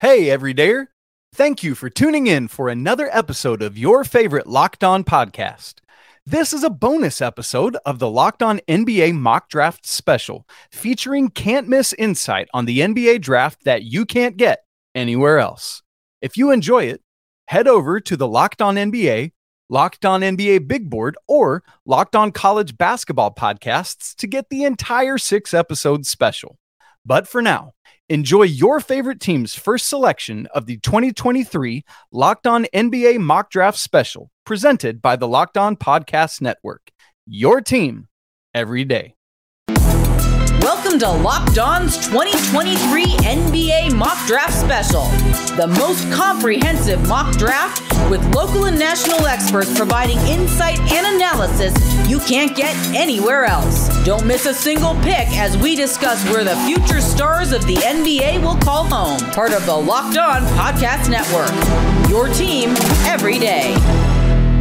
Hey, everydayer. Thank you for tuning in for another episode of your favorite Locked On podcast. This is a bonus episode of the Locked On NBA Mock Draft Special, featuring can't miss insight on the NBA draft that you can't get anywhere else. If you enjoy it, head over to the Locked On NBA, Locked On NBA Big Board, or Locked On College Basketball podcasts to get the entire six episode special. But for now, enjoy your favorite team's first selection of the 2023 Locked On NBA Mock Draft Special, presented by the Locked On Podcast Network. Your team every day. Welcome to Locked On's 2023 NBA Mock Draft Special, the most comprehensive mock draft with local and national experts providing insight and analysis you can't get anywhere else. Don't miss a single pick as we discuss where the future stars of the NBA will call home. Part of the Locked On Podcast Network. Your team every day.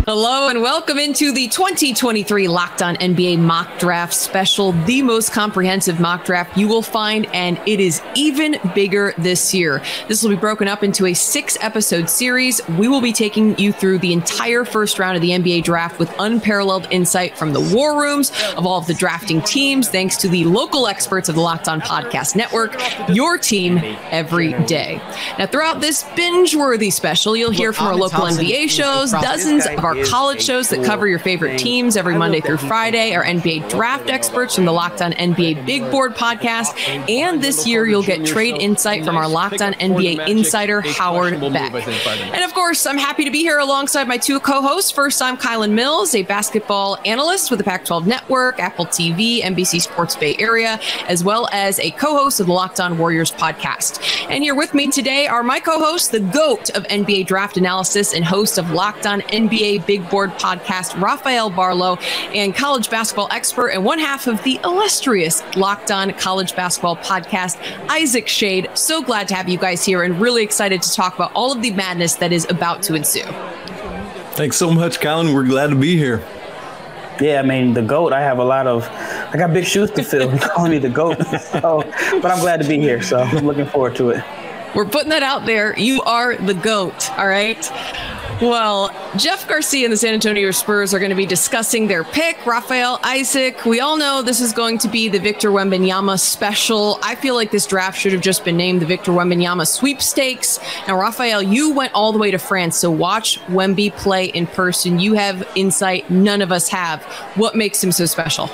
Hello and welcome into the 2023 Locked On NBA Mock Draft Special, the most comprehensive mock draft you will find, and it is even bigger this year. This will be broken up into a six episode series. We will be taking you through the entire first round of the NBA draft with unparalleled insight from the war rooms of all of the drafting teams, thanks to the local experts of the Locked On Podcast Network, your team every day. Now, throughout this binge worthy special, you'll hear from our local NBA shows, dozens of our college shows that cover your favorite teams every Monday through Friday, our NBA draft experts from the Locked On NBA Big Board podcast, and this year you'll get trade insight from our Locked On NBA insider, Howard Beck. And of course, I'm happy to be here alongside my two co hosts. First, I'm Kylen Mills, a basketball analyst with the Pac 12 Network, Apple TV, NBC Sports Bay Area, as well as a co host of the Locked On Warriors podcast. And here with me today are my co hosts, the GOAT of NBA draft analysis and host of Locked On NBA Big Board podcast, Rafael Barlowe, and college basketball expert and one half of the illustrious Locked On College Basketball podcast, Isaac Schade. So glad to have you guys here and really excited to talk about all of the madness that is about to ensue. Thanks so much, Colin. We're glad to be here. Yeah, I mean the goat. I have a lot of, I got big shoes to fill. calling me the goat, so, but I'm glad to be here. So I'm looking forward to it. We're putting that out there. You are the GOAT, all right? Well, Jeff Garcia and the San Antonio Spurs are going to be discussing their pick. Rafael Isaac, we all know this is going to be the Victor Wembanyama special. I feel like this draft should have just been named the Victor Wembanyama sweepstakes. Now, Rafael, you went all the way to France, so watch Wemby play in person. You have insight none of us have. What makes him so special?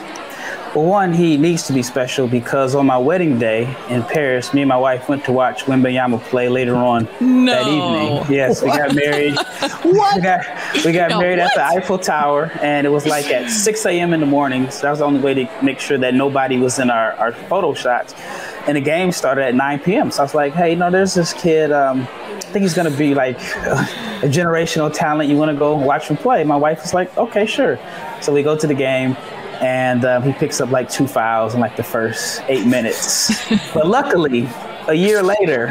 Well, one, he needs to be special because on my wedding day in Paris, me and my wife went to watch Wembanyama play later on no. that evening. Yes, we got married. what? We got, we got No, married at the? Eiffel Tower, and it was like at 6 a.m. in the morning. So that was the only way to make sure that nobody was in our, our photo shots. And the game started at 9 p.m. So I was like, hey, you know, there's this kid. Um, I think he's going to be like a generational talent. You want to go watch him play? My wife was like, okay, sure. So we go to the game and um, he picks up like two fouls in like the first eight minutes. but luckily, a year later,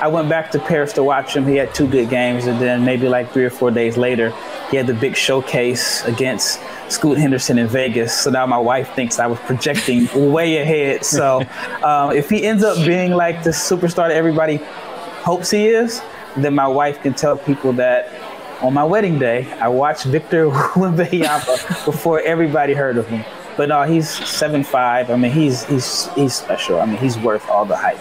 I went back to Paris to watch him. He had two good games, and then maybe like three or four days later, he had the big showcase against Scoot Henderson in Vegas. So now my wife thinks I was projecting way ahead. So um, if he ends up being like the superstar that everybody hopes he is, then my wife can tell people that on my wedding day, I watched Victor Wembanyama before everybody heard of him. But no, he's seven five. I mean, he's he's he's special. I mean, he's worth all the hype.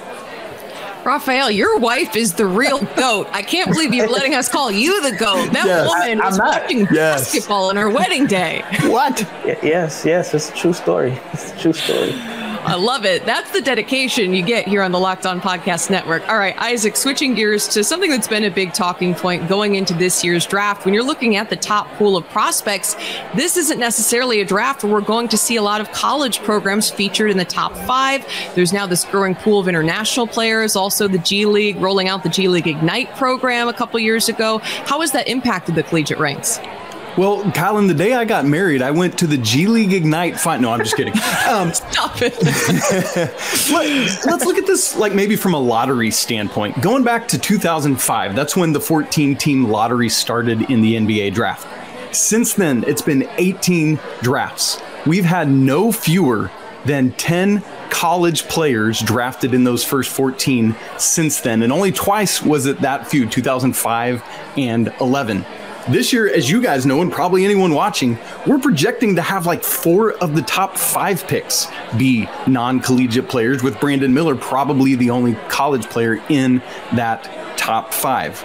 Rafael, your wife is the real goat. I can't believe you're letting us call you the goat. That Yes. woman I- I'm was not. watching Yes. basketball on her wedding day. What? Y- yes, yes, it's a true story. It's a true story. I love it. That's the dedication you get here on the Locked On Podcast Network. All right, Isaac, switching gears to something that's been a big talking point going into this year's draft. When you're looking at the top pool of prospects, this isn't necessarily a draft where we're going to see a lot of college programs featured in the top five. There's now this growing pool of international players, also the G League rolling out the G League Ignite program a couple years ago. How has that impacted the collegiate ranks? Well, Colin, the day I got married, I went to the G League Ignite fight. No, I'm just kidding. Um, Stop it. let, let's look at this like maybe from a lottery standpoint. Going back to 2005, that's when the 14 team lottery started in the NBA draft. Since then, it's been 18 drafts. We've had no fewer than 10 college players drafted in those first 14 since then. And only twice was it that few 2005 and 11. This year, as you guys know, and probably anyone watching, we're projecting to have like four of the top five picks be non collegiate players, with Brandon Miller probably the only college player in that top five.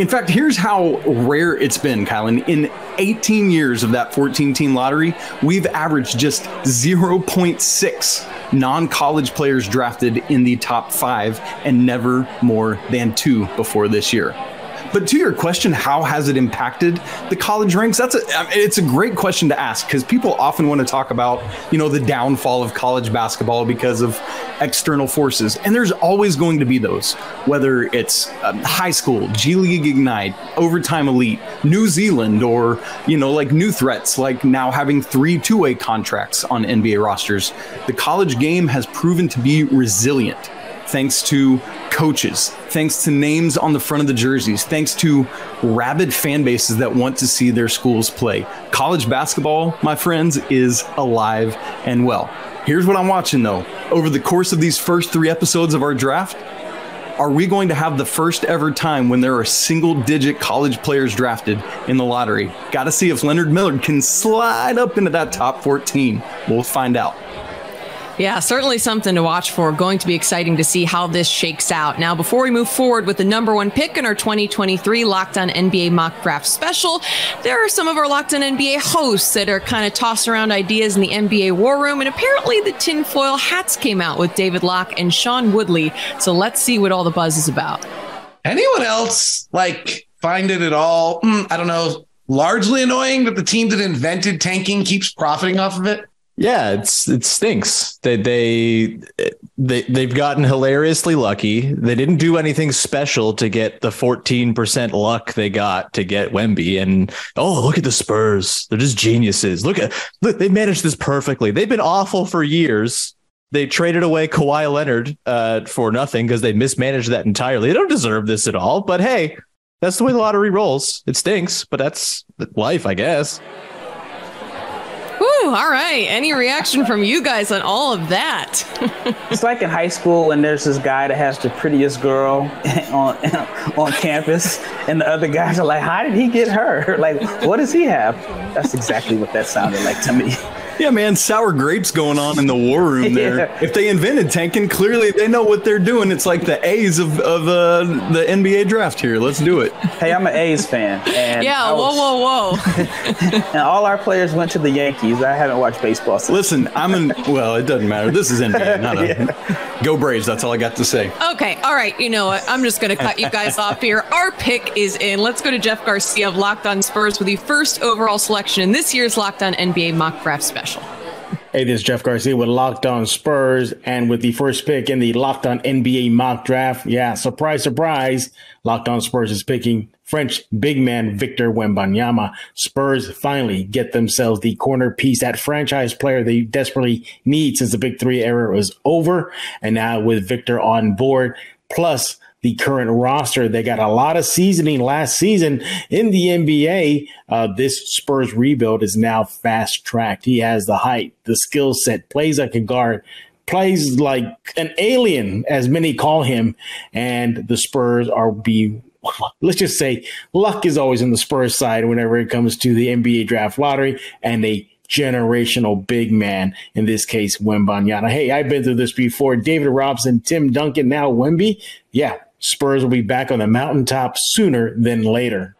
In fact, here's how rare it's been, Kylen. In 18 years of that 14 team lottery, we've averaged just 0.6 non college players drafted in the top five and never more than two before this year. But to your question, how has it impacted the college ranks? That's a it's a great question to ask because people often want to talk about you know the downfall of college basketball because of external forces, and there's always going to be those. Whether it's um, high school, G League Ignite, Overtime Elite, New Zealand, or you know like new threats like now having three two-way contracts on NBA rosters, the college game has proven to be resilient thanks to coaches, thanks to names on the front of the jerseys, thanks to rabid fan bases that want to see their schools play. College basketball, my friends, is alive and well. Here's what I'm watching though. Over the course of these first three episodes of our draft, are we going to have the first ever time when there are single digit college players drafted in the lottery? Got to see if Leonard Miller can slide up into that top 14. We'll find out. Yeah, certainly something to watch for. Going to be exciting to see how this shakes out. Now, before we move forward with the number one pick in our 2023 Locked On NBA Mock Draft Special, there are some of our Locked On NBA hosts that are kind of tossing around ideas in the NBA war room. And apparently, the tinfoil hats came out with David Locke and Sean Woodley. So let's see what all the buzz is about. Anyone else like find it at all? Mm, I don't know. Largely annoying that the team that invented tanking keeps profiting off of it. Yeah, it's it stinks. They they they they've gotten hilariously lucky. They didn't do anything special to get the 14% luck they got to get Wemby. And oh, look at the Spurs. They're just geniuses. Look at look, they managed this perfectly. They've been awful for years. They traded away Kawhi Leonard uh, for nothing because they mismanaged that entirely. They don't deserve this at all. But hey, that's the way the lottery rolls. It stinks, but that's life, I guess. Whew, all right. Any reaction from you guys on all of that? it's like in high school when there's this guy that has the prettiest girl on on campus, and the other guys are like, "How did he get her? Like, what does he have?" That's exactly what that sounded like to me. Yeah, man, sour grapes going on in the war room there. yeah. If they invented tanking, clearly they know what they're doing. It's like the A's of, of uh, the NBA draft here. Let's do it. Hey, I'm an A's fan. And yeah, was, whoa, whoa, whoa. and all our players went to the Yankees. I haven't watched baseball since. Listen, I'm in, well, it doesn't matter. This is NBA, not a, yeah. Go Braves. That's all I got to say. Okay, all right. You know what? I'm just going to cut you guys off here. Our pick is in. Let's go to Jeff Garcia of Locked On Spurs with the first overall selection in this year's Locked On NBA Mock Draft Special. Hey, this is Jeff Garcia with Locked On Spurs, and with the first pick in the Locked On NBA mock draft. Yeah, surprise, surprise. Locked On Spurs is picking French big man Victor Wembanyama. Spurs finally get themselves the corner piece, that franchise player they desperately need since the Big Three era was over. And now with Victor on board, plus the current roster. They got a lot of seasoning last season in the NBA. Uh, this Spurs rebuild is now fast tracked. He has the height, the skill set, plays like a guard, plays like an alien, as many call him. And the Spurs are be let's just say luck is always on the Spurs side whenever it comes to the NBA draft lottery and a generational big man, in this case, Wembanyama. Hey, I've been through this before. David Robinson, Tim Duncan, now Wemby. Yeah, Spurs will be back on the mountaintop sooner than later.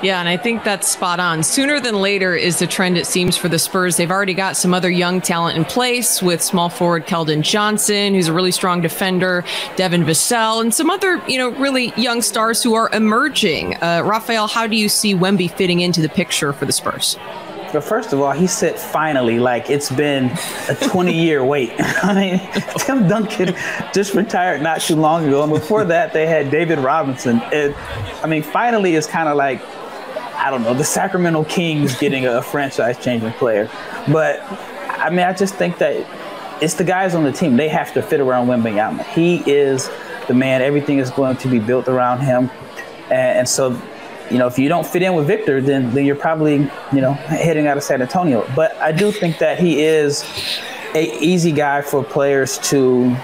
Yeah, and I think that's spot on. Sooner than later is the trend, it seems, for the Spurs. They've already got some other young talent in place with small forward Keldon Johnson, who's a really strong defender, Devin Vassell, and some other, you know, really young stars who are emerging. Uh, Rafael, how do you see Wemby fitting into the picture for the Spurs? But first of all, he said finally, like it's been a 20 year wait. I mean, Tim Duncan just retired not too long ago. And before that, they had David Robinson. It, I mean, finally is kind of like, I don't know, the Sacramento Kings getting a franchise changing player. But I mean, I just think that it's the guys on the team. They have to fit around Wembanyama. He is the man. Everything is going to be built around him. And, and so you know, if you don't fit in with Victor, then then you're probably you know heading out of San Antonio. But I do think that he is a easy guy for players to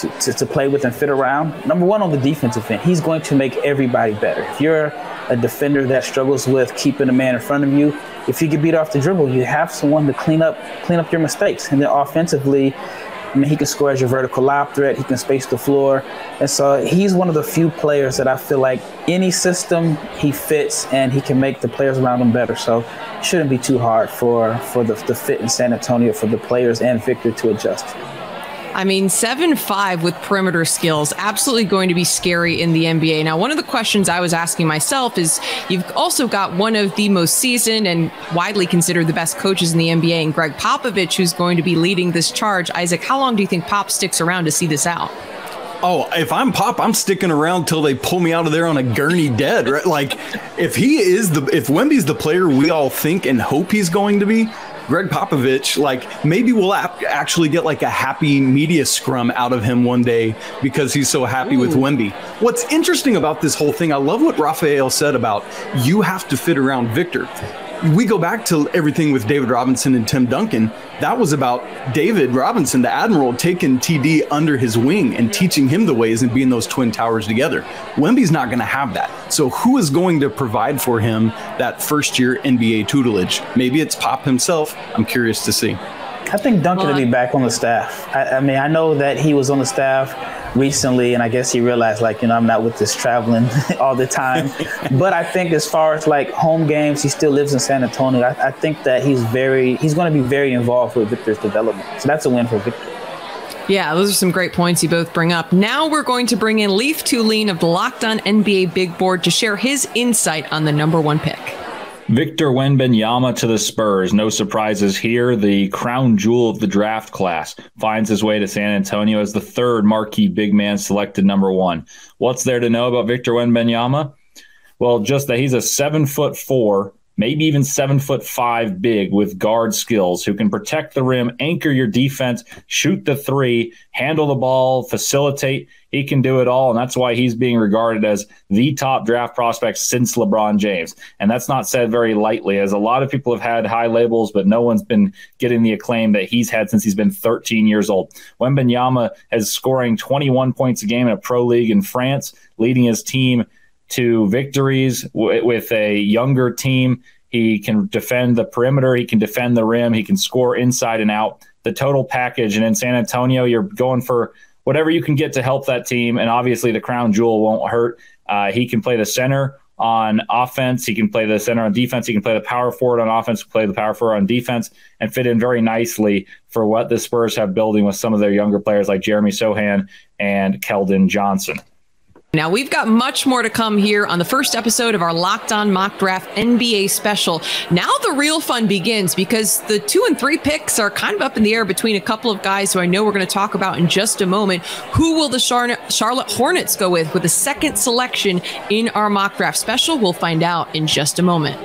to, to, to, play with and fit around. Number one, on the defensive end, he's going to make everybody better. If you're a defender that struggles with keeping a man in front of you, if you get beat off the dribble, you have someone to clean up clean up your mistakes. And then offensively, I mean, he can score as your vertical lob threat. He can space the floor, and so he's one of the few players that I feel like any system he fits, and he can make the players around him better. So it shouldn't be too hard for for the, the fit in San Antonio for the players and Victor to adjust. I mean, 7 5 with perimeter skills, absolutely going to be scary in the NBA. Now, one of the questions I was asking myself is you've also got one of the most seasoned and widely considered the best coaches in the NBA, and Gregg Popovich, who's going to be leading this charge. Isaac, how long do you think Pop sticks around to see this out? Oh, if I'm Pop, I'm sticking around till they pull me out of there on a gurney dead. Right? Like, if he is the, if Wemby's the player we all think and hope he's going to be, Gregg Popovich, like maybe we'll ap- actually get like a happy media scrum out of him one day because he's so happy Ooh. with Wemby. What's interesting about this whole thing, I love what Rafael said about you have to fit around Victor we go back to everything with David Robinson and Tim Duncan. That was about David Robinson, the Admiral, taking TD under his wing and teaching him the ways and being those twin towers together. Wemby's not going to have that. So who is going to provide for him that first year NBA tutelage? Maybe it's Pop himself. I'm curious to see. I think Duncan will be back on the staff. I, I mean, I know that he was on the staff recently, and I guess he realized like you know I'm not with this traveling all the time. but I think as far as like home games, he still lives in San Antonio. I, I think that he's very he's going to be very involved with Victor's development. So that's a win for Victor. Yeah, those are some great points you both bring up. Now we're going to bring in Lief Thulin of the Locked On NBA Big Board to share his insight on the number one pick. Victor Wembanyama to the Spurs. No surprises here. The crown jewel of the draft class finds his way to San Antonio as the third marquee big man selected number one. What's there to know about Victor Wembanyama? Well, just that he's a seven foot four, maybe even seven foot five big with guard skills who can protect the rim, anchor your defense, shoot the three, handle the ball, facilitate. He can do it all. And that's why he's being regarded as the top draft prospect since LeBron James. And that's not said very lightly, as a lot of people have had high labels, but no one's been getting the acclaim that he's had since he's been 13 years old. Wembanyama is scoring 21 points a game in a pro league in France, leading his team to victories w- with a younger team. He can defend the perimeter. He can defend the rim. He can score inside and out. The total package. And in San Antonio, you're going for whatever you can get to help that team. And obviously, the crown jewel won't hurt. Uh, he can play the center on offense. He can play the center on defense. He can play the power forward on offense, play the power forward on defense, and fit in very nicely for what the Spurs have building with some of their younger players like Jeremy Sochan and Keldon Johnson. Now, we've got much more to come here on the first episode of our Locked On Mock Draft NBA special. Now, the real fun begins because the two and three picks are kind of up in the air between a couple of guys who I know we're going to talk about in just a moment. Who will the Charlotte Hornets go with with the second selection in our mock draft special? We'll find out in just a moment.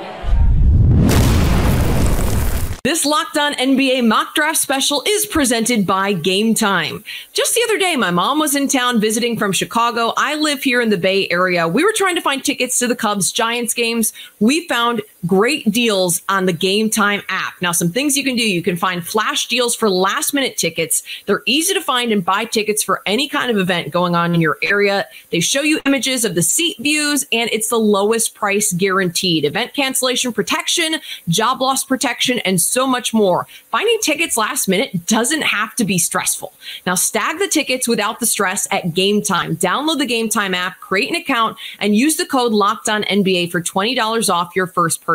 This Locked On NBA mock draft special is presented by Game Time. Just the other day, my mom was in town visiting from Chicago. I live here in the Bay Area. We were trying to find tickets to the Cubs Giants games. We found great deals on the Game Time app. Now, some things you can do you can find flash deals for last minute tickets. They're easy to find and buy tickets for any kind of event going on in your area. They show you images of the seat views, and it's the lowest price guaranteed. Event cancellation protection, job loss protection, and so much more. Finding tickets last minute doesn't have to be stressful. Now, stag the tickets without the stress at Game Time. Download the Game Time app, create an account, and use the code Locked On NBA for $20 off your first purchase.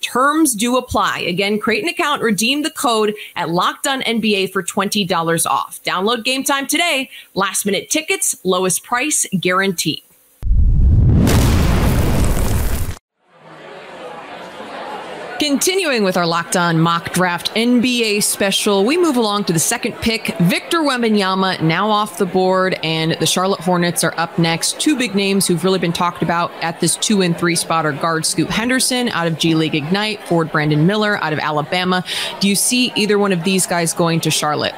Terms do apply. Again, create an account, redeem the code at Locked On NBA for $20 off. Download Game Time today. Last minute tickets, lowest price guaranteed. Continuing with our Locked On Mock Draft NBA special, we move along to the second pick. Victor Wembanyama now off the board, and the Charlotte Hornets are up next. Two big names who've really been talked about at this two and three spot are guard Scoot Henderson out of G League Ignite, forward Brandon Miller out of Alabama. Do you see either one of these guys going to Charlotte?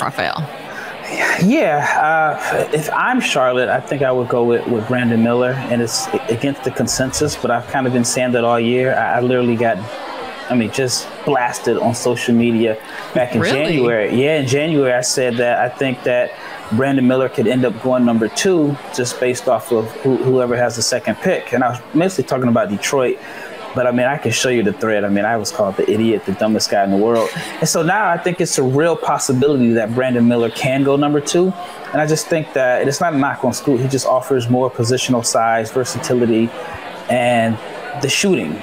Rafael. Yeah, uh, if I'm Charlotte, I think I would go with, with Brandon Miller, and it's against the consensus. But I've kind of been saying that all year. I, I literally got I mean, just blasted on social media back in Really? January. Yeah, in January, I said that I think that Brandon Miller could end up going number two just based off of who, whoever has the second pick. And I was mostly talking about Detroit. But I mean, I can show you the thread. I mean, I was called the idiot, the dumbest guy in the world. And so now I think it's a real possibility that Brandon Miller can go number two. And I just think that it's not a knock on Scoot. He just offers more positional size, versatility, and the shooting.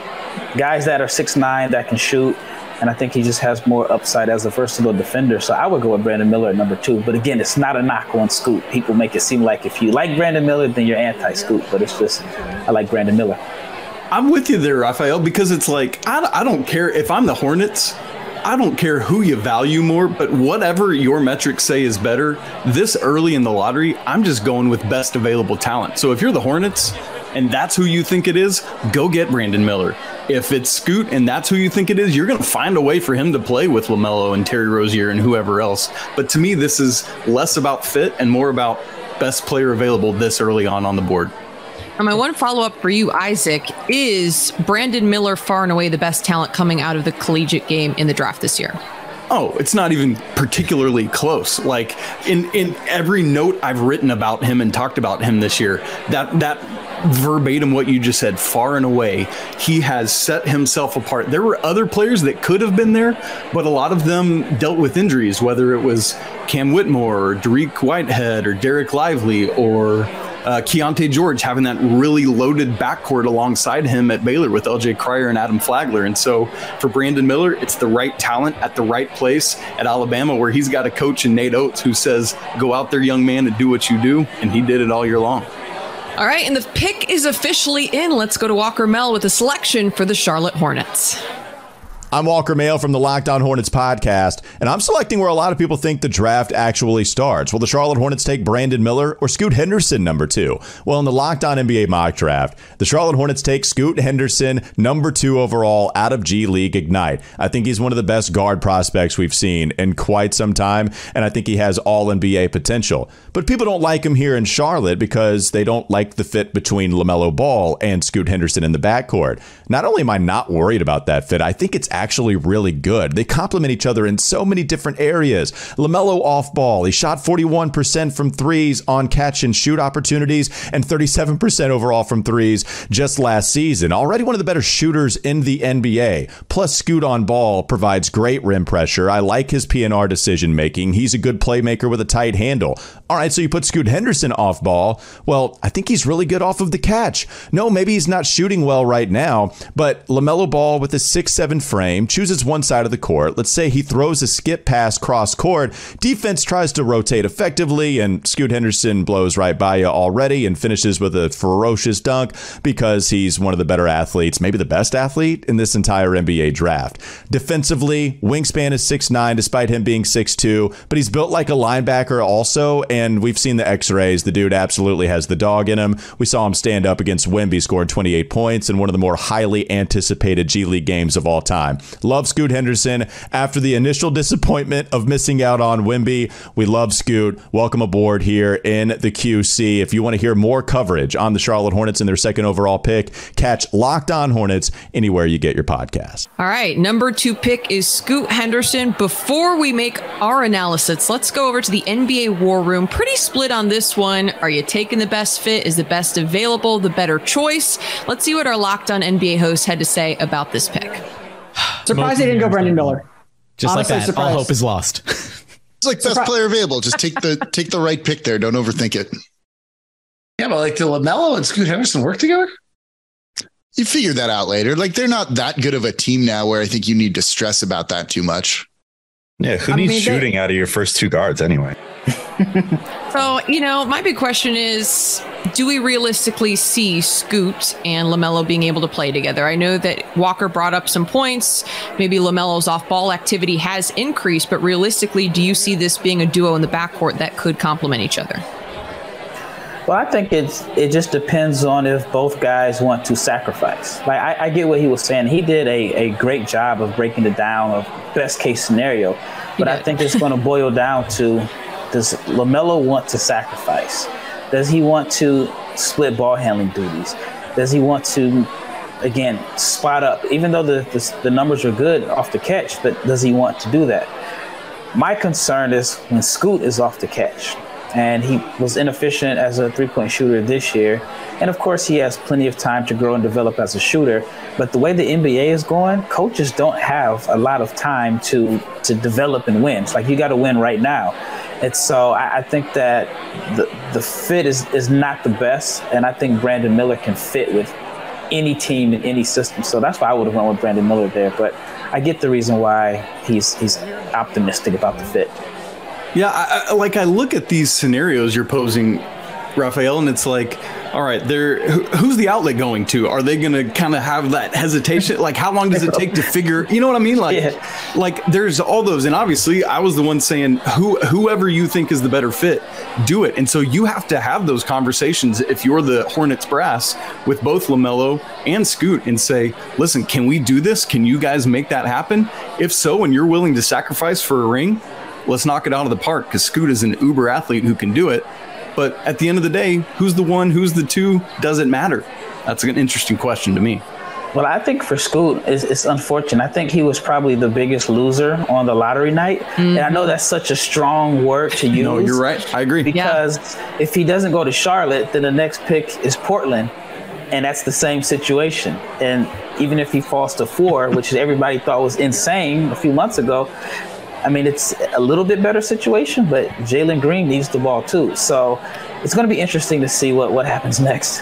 Guys that are 6'9 that can shoot. And I think he just has more upside as a versatile defender. So I would go with Brandon Miller at number two. But again, it's not a knock on Scoot. People make it seem like if you like Brandon Miller, then you're anti Scoot. But it's just, I like Brandon Miller. I'm with you there, Rafael, because it's like I, I don't care if I'm the Hornets. I don't care who you value more, but whatever your metrics say is better, this early in the lottery, I'm just going with best available talent. So if you're the Hornets and that's who you think it is, go get Brandon Miller. If it's Scoot and that's who you think it is, you're going to find a way for him to play with LaMelo and Terry Rozier and whoever else. But to me, this is less about fit and more about best player available this early on on the board. And my one follow up for you, Isaac, is Brandon Miller far and away the best talent coming out of the collegiate game in the draft this year? Oh, it's not even particularly close. Like in in every note I've written about him and talked about him this year, that that verbatim what you just said, far and away, he has set himself apart. There were other players that could have been there, but a lot of them dealt with injuries, whether it was Cam Whitmore or Dariq Whitehead or Dereck Lively or uh, Keyonte George having that really loaded backcourt alongside him at Baylor with LJ Cryer and Adam Flagler. And so for Brandon Miller, it's the right talent at the right place at Alabama, where he's got a coach in Nate Oats who says, Go out there, young man, and do what you do. And he did it all year long. All right, and the pick is officially in. Let's go to Walker Mel with a selection for the Charlotte Hornets. I'm Walker Mail from the Locked On Hornets podcast, and I'm selecting where a lot of people think the draft actually starts. Will the Charlotte Hornets take Brandon Miller or Scoot Henderson number two? Well, in the Locked On NBA mock draft, the Charlotte Hornets take Scoot Henderson number two overall out of G League Ignite. I think he's one of the best guard prospects we've seen in quite some time, and I think he has all NBA potential. But people don't like him here in Charlotte because they don't like the fit between LaMelo Ball and Scoot Henderson in the backcourt. Not only am I not worried about that fit, I think it's actually really good. They complement each other in so many different areas. LaMelo off ball, he shot 41% from threes on catch and shoot opportunities and 37% overall from threes just last season. Already one of the better shooters in the NBA. Plus, Scoot on ball provides great rim pressure. I like his PNR decision making. He's a good playmaker with a tight handle. All right, so you put Scoot Henderson off ball. Well, I think he's really good off of the catch. No, maybe he's not shooting well right now, but LaMelo Ball with a six-seven frame chooses one side of the court. Let's say he throws a skip pass cross court. Defense tries to rotate effectively, and Scoot Henderson blows right by you already and finishes with a ferocious dunk because he's one of the better athletes, maybe the best athlete in this entire NBA draft. Defensively, wingspan is 6'9 despite him being 6'2, but he's built like a linebacker also, and we've seen the x-rays. The dude absolutely has the dog in him. We saw him stand up against Wemby, scored 28 points in one of the more highly anticipated G League games of all time. Love Scoot Henderson. After the initial disappointment of missing out on Wemby, we love Scoot. Welcome aboard here in the QC. If you want to hear more coverage on the Charlotte Hornets and their second overall pick, catch Locked On Hornets anywhere you get your podcast. All right, number two pick is Scoot Henderson. Before we make our analysis, let's go over to the NBA War Room. Pretty split on this one. Are you taking the best fit? Is the best available the better choice? Let's see what our Locked On NBA host had to say about this pick. Surprised they didn't go Brandon Miller. Just Honestly, like that, surprised. all hope is lost. It's like best player available. Just take the take the right pick there. Don't overthink it. Yeah, but like, do Lamelo and Scoot Henderson work together? You figure that out later. Like they're not that good of a team now where I think you need to stress about that too much. Yeah, who I needs mean, they- shooting out of your first two guards anyway? So, you know, my big question is do we realistically see Scoot and LaMelo being able to play together? I know that Walker brought up some points. Maybe LaMelo's off ball activity has increased, but realistically, do you see this being a duo in the backcourt that could complement each other? Well, I think it's it just depends on if both guys want to sacrifice. Like I, I get what he was saying. He did a, a great job of breaking it down of best case scenario. But I think it's going to boil down to does Lamelo want to sacrifice? Does he want to split ball handling duties? Does he want to again spot up. Even though the, the the numbers are good off the catch, but does he want to do that? My concern is when Scoot is off the catch, and he was inefficient as a three point shooter this year. And of course, he has plenty of time to grow and develop as a shooter. But the way the NBA is going, coaches don't have a lot of time to to develop and win. It's like you got to win right now. And so I, I think that the the fit is is not the best, and I think Brandon Miller can fit with any team in any system. So that's why I would have went with Brandon Miller there. But I get the reason why he's he's optimistic about the fit. Yeah, I, I, like I look at these scenarios you're posing, Rafael, and it's like, all right, there. Who's the outlet going to? Are they going to kind of have that hesitation? Like, how long does it take to figure? You know what I mean? Like, yeah. like there's all those, and obviously, I was the one saying, who, whoever you think is the better fit, do it. And so you have to have those conversations if you're the Hornets brass with both Lamelo and Scoot, and say, listen, can we do this? Can you guys make that happen? If so, and you're willing to sacrifice for a ring, let's knock it out of the park because Scoot is an uber athlete who can do it. But at the end of the day, who's the one, who's the two, doesn't matter. That's an interesting question to me. Well, I think for Scoot, it's, it's, unfortunate. I think he was probably the biggest loser on the lottery night. Mm-hmm. And I know that's such a strong word to use. no, you're right. I agree. Because yeah. if he doesn't go to Charlotte, then the next pick is Portland. And that's the same situation. And even if he falls to four, which everybody thought was insane a few months ago, I mean, it's a little bit better situation, but Jalen Green needs the ball too. So it's going to be interesting to see what, what happens next.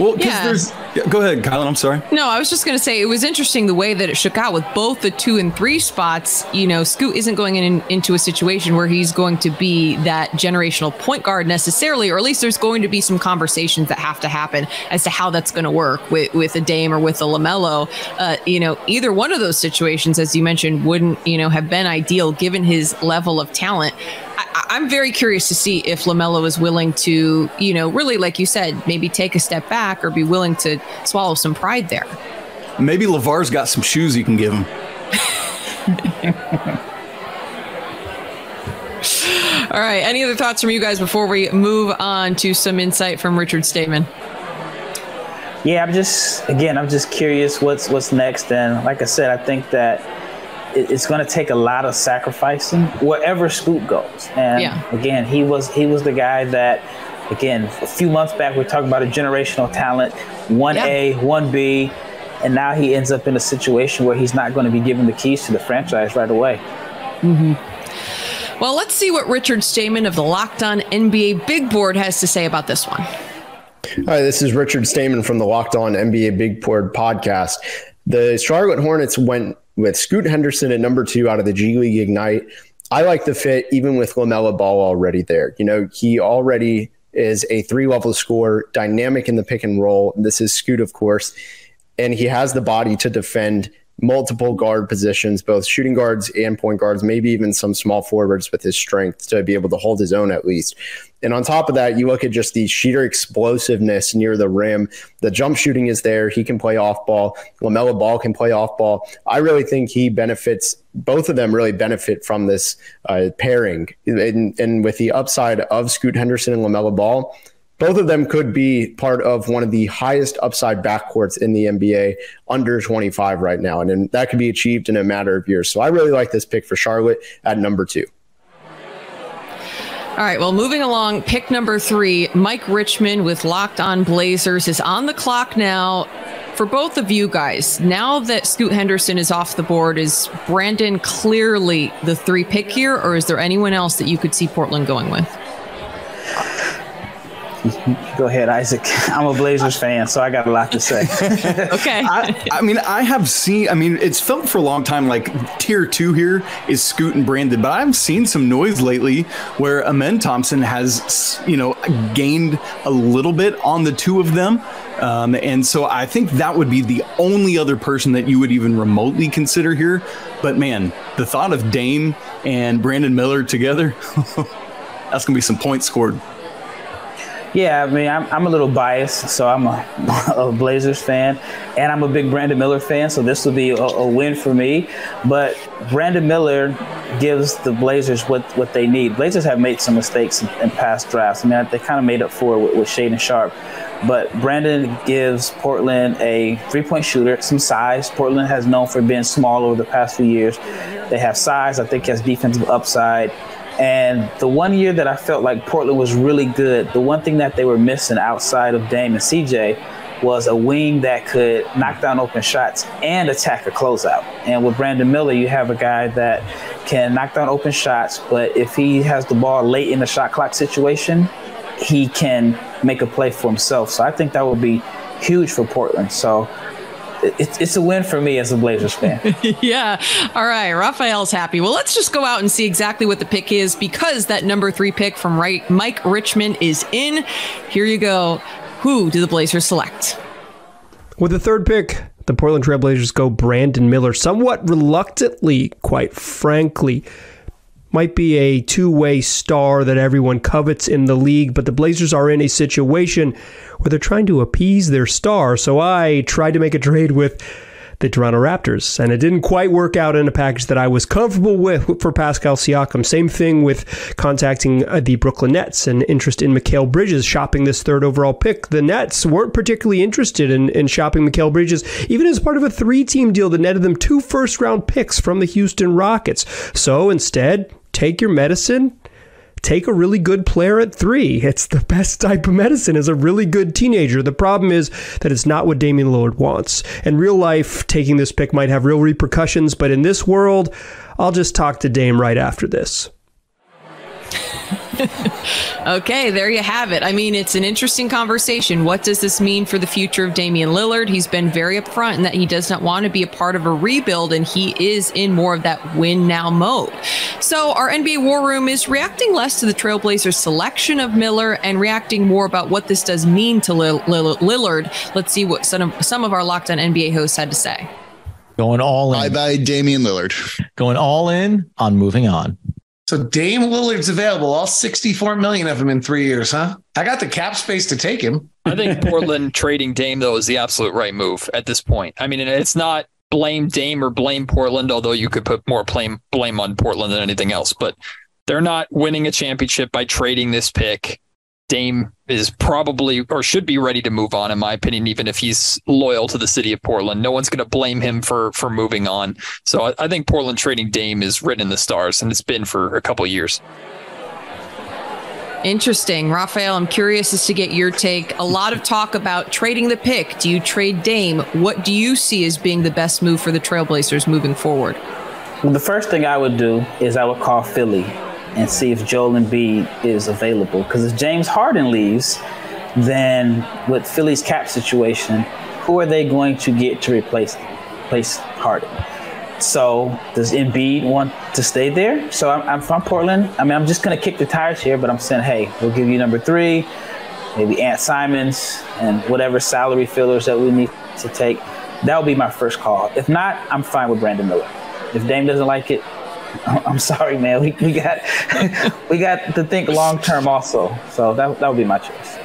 Well, because yeah. there's. Go ahead, Kylen. I'm sorry. No, I was just going to say it was interesting the way that it shook out with both the two and three spots. You know, Scoot isn't going in, into a situation where he's going to be that generational point guard necessarily, or at least there's going to be some conversations that have to happen as to how that's going to work with, with a Dame or with a LaMelo. Uh, you know, either one of those situations, as you mentioned, wouldn't, you know, have been ideal given his level of talent. I, am very curious to see if LaMelo is willing to, you know, really, like you said, maybe take a step back or be willing to swallow some pride there. Maybe LaVar's got some shoes you can give him. All right. Any other thoughts from you guys before we move on to some insight from Richard Stamen? Yeah, I'm just again, I'm just curious what's what's next. And like I said, I think that it's going to take a lot of sacrificing wherever Scoot goes. And yeah. again, he was he was the guy that, again, a few months back we talked about a generational talent, one A, one B, and now he ends up in a situation where he's not going to be given the keys to the franchise right away. Mm-hmm. Well, let's see what Richard Stamen of the Locked On NBA Big Board has to say about this one. Hi, this is Richard Stamen from the Locked On NBA Big Board podcast. The Charlotte Hornets went with Scoot Henderson at number two out of the G League Ignite. I like the fit even with LaMelo Ball already there. You know, he already is a three level scorer, dynamic in the pick and roll. This is Scoot, of course, and he has the body to defend multiple guard positions, both shooting guards and point guards, maybe even some small forwards with his strength to be able to hold his own at least. And on top of that, you look at just the sheer explosiveness near the rim. The jump shooting is there. He can play off ball. LaMelo Ball can play off ball. I really think he benefits, both of them really benefit from this uh, pairing. And, and with the upside of Scoot Henderson and LaMelo Ball, both of them could be part of one of the highest upside backcourts in the NBA under 25 right now. And, and that could be achieved in a matter of years. So I really like this pick for Charlotte at number two. All right. Well, moving along, pick number three, Mike Richmond with Locked On Blazers is on the clock now. For both of you guys, now that Scoot Henderson is off the board, is Brandon clearly the three pick here, or is there anyone else that you could see Portland going with? Go ahead, Isaac. I'm a Blazers fan, so I got a lot to say. okay. I, I, mean, I have seen, I mean, it's felt for a long time like tier two here is Scoot and Brandon, but I've seen some noise lately where Amen Thompson has, you know, gained a little bit on the two of them. Um, and so I think that would be the only other person that you would even remotely consider here. But man, the thought of Dame and Brandon Miller together, that's going to be some points scored. Yeah, I mean, I'm, I'm a little biased, so I'm a, a, Blazers fan, and I'm a big Brandon Miller fan, so this will be a, a, win for me. But Brandon Miller gives the Blazers what, what they need. Blazers have made some mistakes in, in past drafts. I mean, they kind of made up for it with, with Shaedon Sharpe. But Brandon gives Portland a three point shooter, some size. Portland has known for being small over the past few years. They have size, I think, has defensive upside. And the one year that I felt like Portland was really good, the one thing that they were missing outside of Dame and CJ was a wing that could knock down open shots and attack a closeout. And with Brandon Miller, you have a guy that can knock down open shots, but if he has the ball late in the shot clock situation, he can make a play for himself. So I think that would be huge for Portland. So it's, it's a win for me as a Blazers fan. yeah. All right. Rafael's happy. Well, let's just go out and see exactly what the pick is because that number three pick from right Mike Richmond is in. Here you go. Who do the Blazers select? With the third pick, the Portland Trailblazers go Brandon Miller, somewhat reluctantly, quite frankly might be a two way star that everyone covets in the league, but the Blazers are in a situation where they're trying to appease their star. So I tried to make a trade with the Toronto Raptors, and it didn't quite work out in a package that I was comfortable with for Pascal Siakam. Same thing with contacting uh, the Brooklyn Nets and interest in Mikal Bridges shopping this third overall pick. The Nets weren't particularly interested in, in shopping Mikal Bridges, even as part of a three team deal that netted them two first round picks from the Houston Rockets. So instead, take your medicine take a really good player at three. It's the best type of medicine as a really good teenager. The problem is that it's not what Damian Lillard wants. In real life, taking this pick might have real repercussions, but in this world, I'll just talk to Dame right after this. okay, there you have it. I mean, it's an interesting conversation. What does this mean for the future of Damian Lillard? He's been very upfront in that he does not want to be a part of a rebuild, and he is in more of that win now mode. So, our NBA War Room is reacting less to the Trailblazers' selection of Miller and reacting more about what this does mean to Lillard. Let's see what some of, some of our locked on NBA hosts had to say. Going all in. Bye bye, Damian Lillard. Going all in on moving on. So Dame Lillard's available, all 64 million of him in three years, huh? I got the cap space to take him. I think Portland trading Dame though is the absolute right move at this point. I mean, it's not blame Dame or blame Portland, although you could put more blame blame on Portland than anything else. But they're not winning a championship by trading this pick. Dame is probably or should be ready to move on, in my opinion, even if he's loyal to the city of Portland. No one's going to blame him for for moving on. So I, I, think Portland trading Dame is written in the stars, and it's been for a couple years. Interesting. Rafael, I'm curious as to get your take. A lot of talk about trading the pick. Do you trade Dame? What do you see as being the best move for the Trailblazers moving forward? Well, the first thing I would do is I would call Philly and see if Joel Embiid is available. Because if James Harden leaves, then with Philly's cap situation, who are they going to get to replace replace Harden? So does Embiid want to stay there? So I'm, I'm from Portland. I mean, I'm just going to kick the tires here, but I'm saying, hey, we'll give you number three, maybe Ant Simons, and whatever salary fillers that we need to take. That would be my first call. If not, I'm fine with Brandon Miller. If Dame doesn't like it, I'm sorry, man. We, we got we got to think long term also. So that that would be my choice.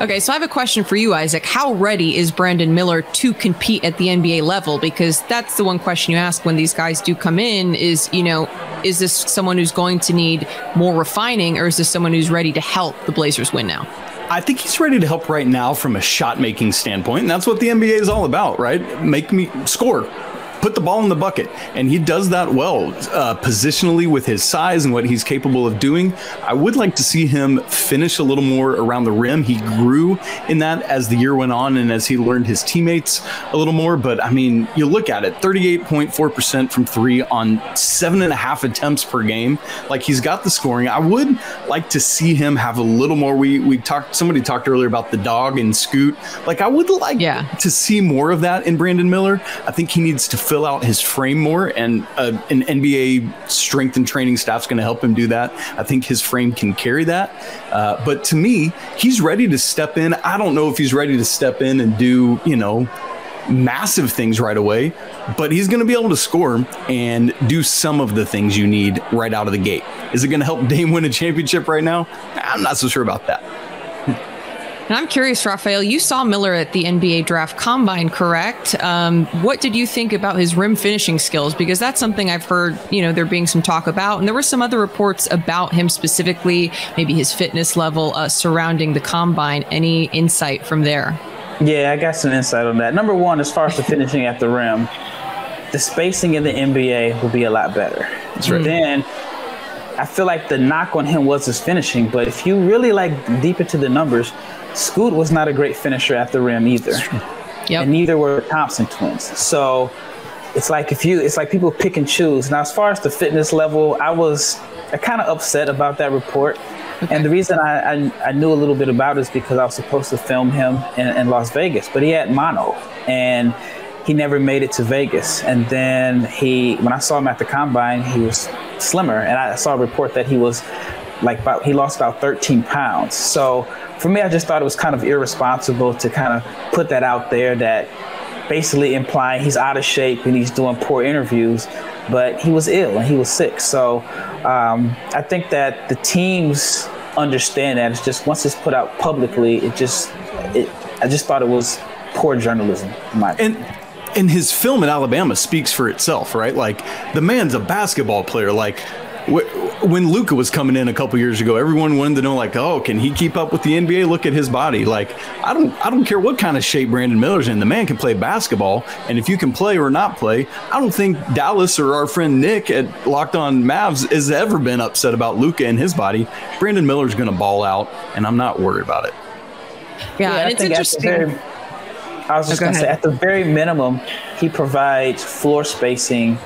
Okay, so I have a question for you, Isaac. How ready is Brandon Miller to compete at the NBA level? Because that's the one question you ask when these guys do come in is, you know, is this someone who's going to need more refining or is this someone who's ready to help the Blazers win now? I think he's ready to help right now from a shot making standpoint. And that's what the NBA is all about, right? Make me score put the ball in the bucket. And he does that well, uh, positionally with his size and what he's capable of doing. I would like to see him finish a little more around the rim. He grew in that as the year went on and as he learned his teammates a little more. But I mean, you look at it 38.4% from three on seven and a half attempts per game. Like he's got the scoring. I would like to see him have a little more. We, we talked, somebody talked earlier about the dog and scoot. Like I would like yeah. to see more of that in Brandon Miller. I think he needs to fill out his frame more, and uh, an NBA strength and training staff is going to help him do that. I think his frame can carry that. Uh, but to me, he's ready to step in. I don't know if he's ready to step in and do, you know, massive things right away, but he's going to be able to score and do some of the things you need right out of the gate. Is it going to help Dame win a championship right now? I'm not so sure about that. And I'm curious, Rafael, you saw Miller at the NBA draft combine, correct? Um, what did you think about his rim finishing skills? Because that's something I've heard, you know, there being some talk about. And there were some other reports about him specifically, maybe his fitness level uh, surrounding the combine. Any insight from there? Yeah, I got some insight on that. Number one, as far as the finishing at the rim, the spacing in the NBA will be a lot better. That's right. Then I feel like the knock on him was his finishing, but if you really like deep into the numbers, Scoot was not a great finisher at the rim either. Yep. And neither were the Thompson twins. So it's like if you it's like people pick and choose. Now as far as the fitness level, I was I kind of upset about that report. Okay. And the reason I, I, I, knew a little bit about it is because I was supposed to film him in, in Las Vegas, but he had mono and he never made it to Vegas. And then he, when I saw him at the combine, he was slimmer. And I saw a report that he was like about, he lost about 13 pounds. So for me, I just thought it was kind of irresponsible to kind of put that out there that basically implying he's out of shape and he's doing poor interviews, but he was ill and he was sick. So um, I think that the teams understand that. It's just once it's put out publicly, it just, it, I just thought it was poor journalism. and and his film at Alabama speaks for itself, right? Like the man's a basketball player. Like when Luka was coming in a couple years ago, everyone wanted to know, like, oh, can he keep up with the NBA? Look at his body. Like, I don't, I don't care what kind of shape Brandon Miller's in. The man can play basketball, and if you can play or not play, I don't think Dallas or our friend Nick at Locked On Mavs has ever been upset about Luka and his body. Brandon Miller's going to ball out, and I'm not worried about it. Yeah, yeah and it's interesting. I was just oh, going to say, at the very minimum, he provides floor spacing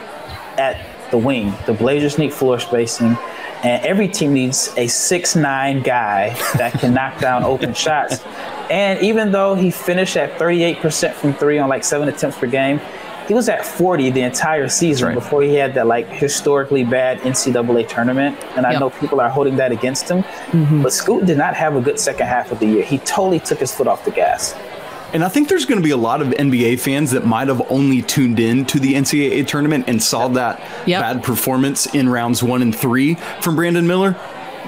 at the wing. The Blazers need floor spacing, and every team needs a six-nine guy that can knock down open shots. And even though he finished at 38% from three on like seven attempts per game, he was at 40 the entire season right. before he had that like historically bad NCAA tournament. And I yep. know people are holding that against him. Mm-hmm. But Scoot did not have a good second half of the year. He totally took his foot off the gas. And I think there's going to be a lot of NBA fans that might have only tuned in to the NCAA tournament and saw that yep. bad performance in rounds one and three from Brandon Miller.